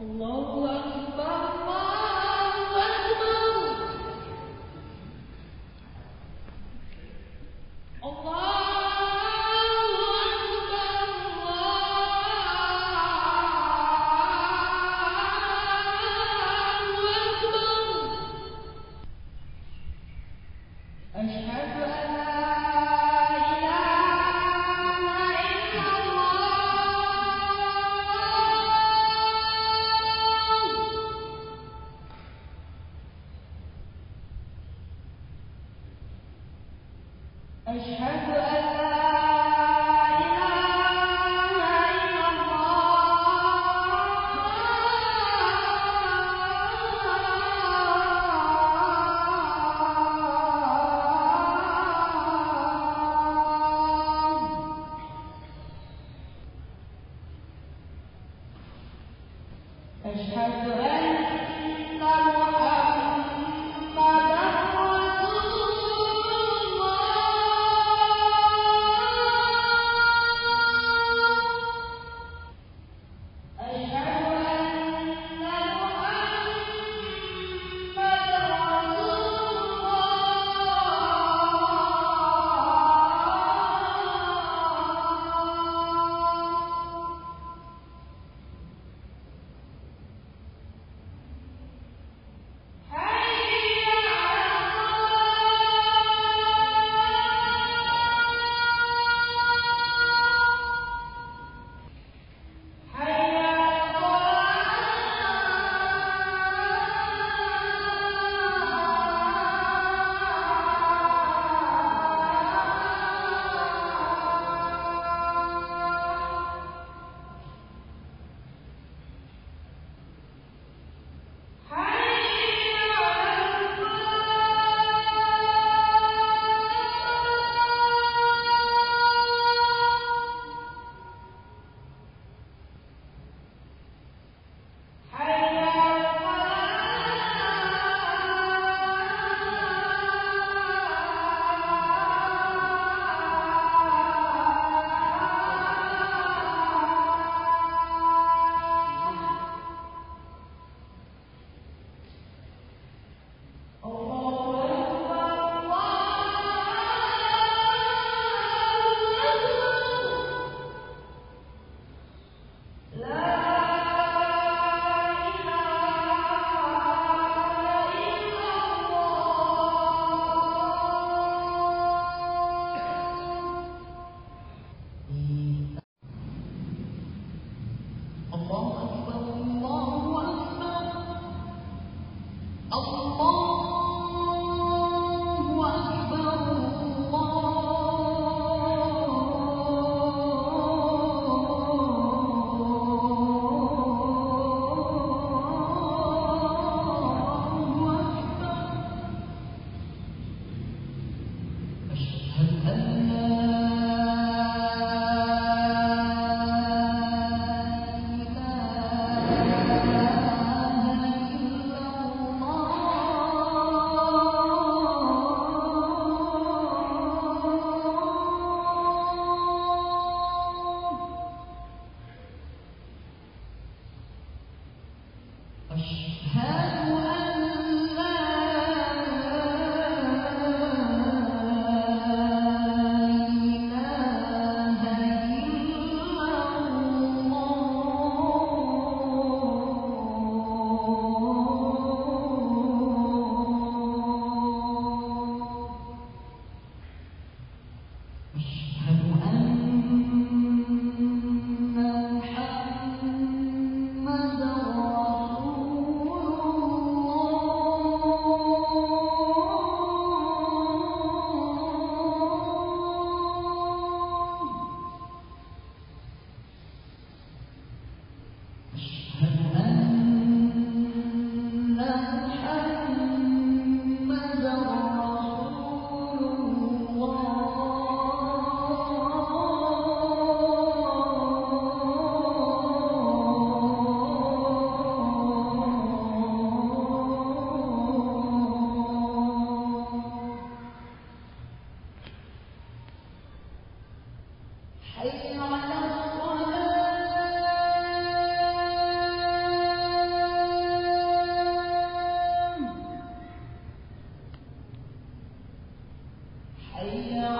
Allahu Akbar. أشهد أن أشهد أن محمد حي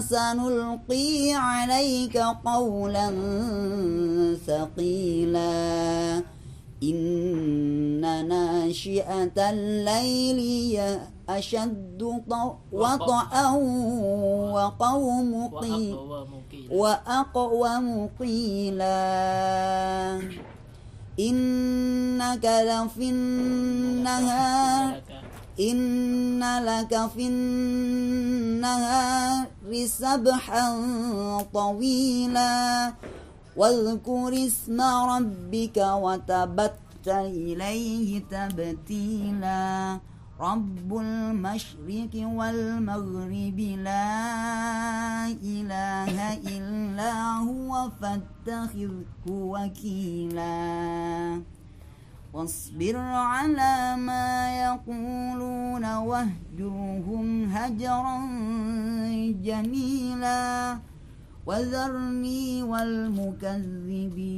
سنلقي عليك قولا ثقيلا. إن ناشئة الليل هي أشد وطئا وقوم قيل وأقوم قيلا. إنك لفي النهار. إن لك في النهار سبحا طويلا واذكر اسم ربك وتبتل إليه تبتيلا رب المشرق والمغرب لا إله إلا هو فاتخذه وكيلا واصبر على ما يقولون واهجرهم هجرا جميلا وذرني والمكذبين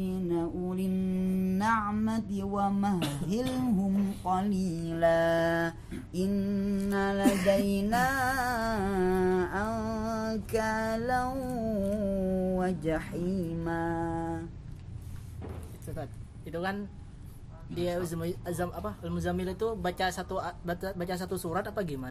أولي النعمة ومهلهم قليلا إن لدينا أنكالا وجحيما itu kan dia Azam apa Al Muzammil itu baca satu baca, baca satu surat apa gimana?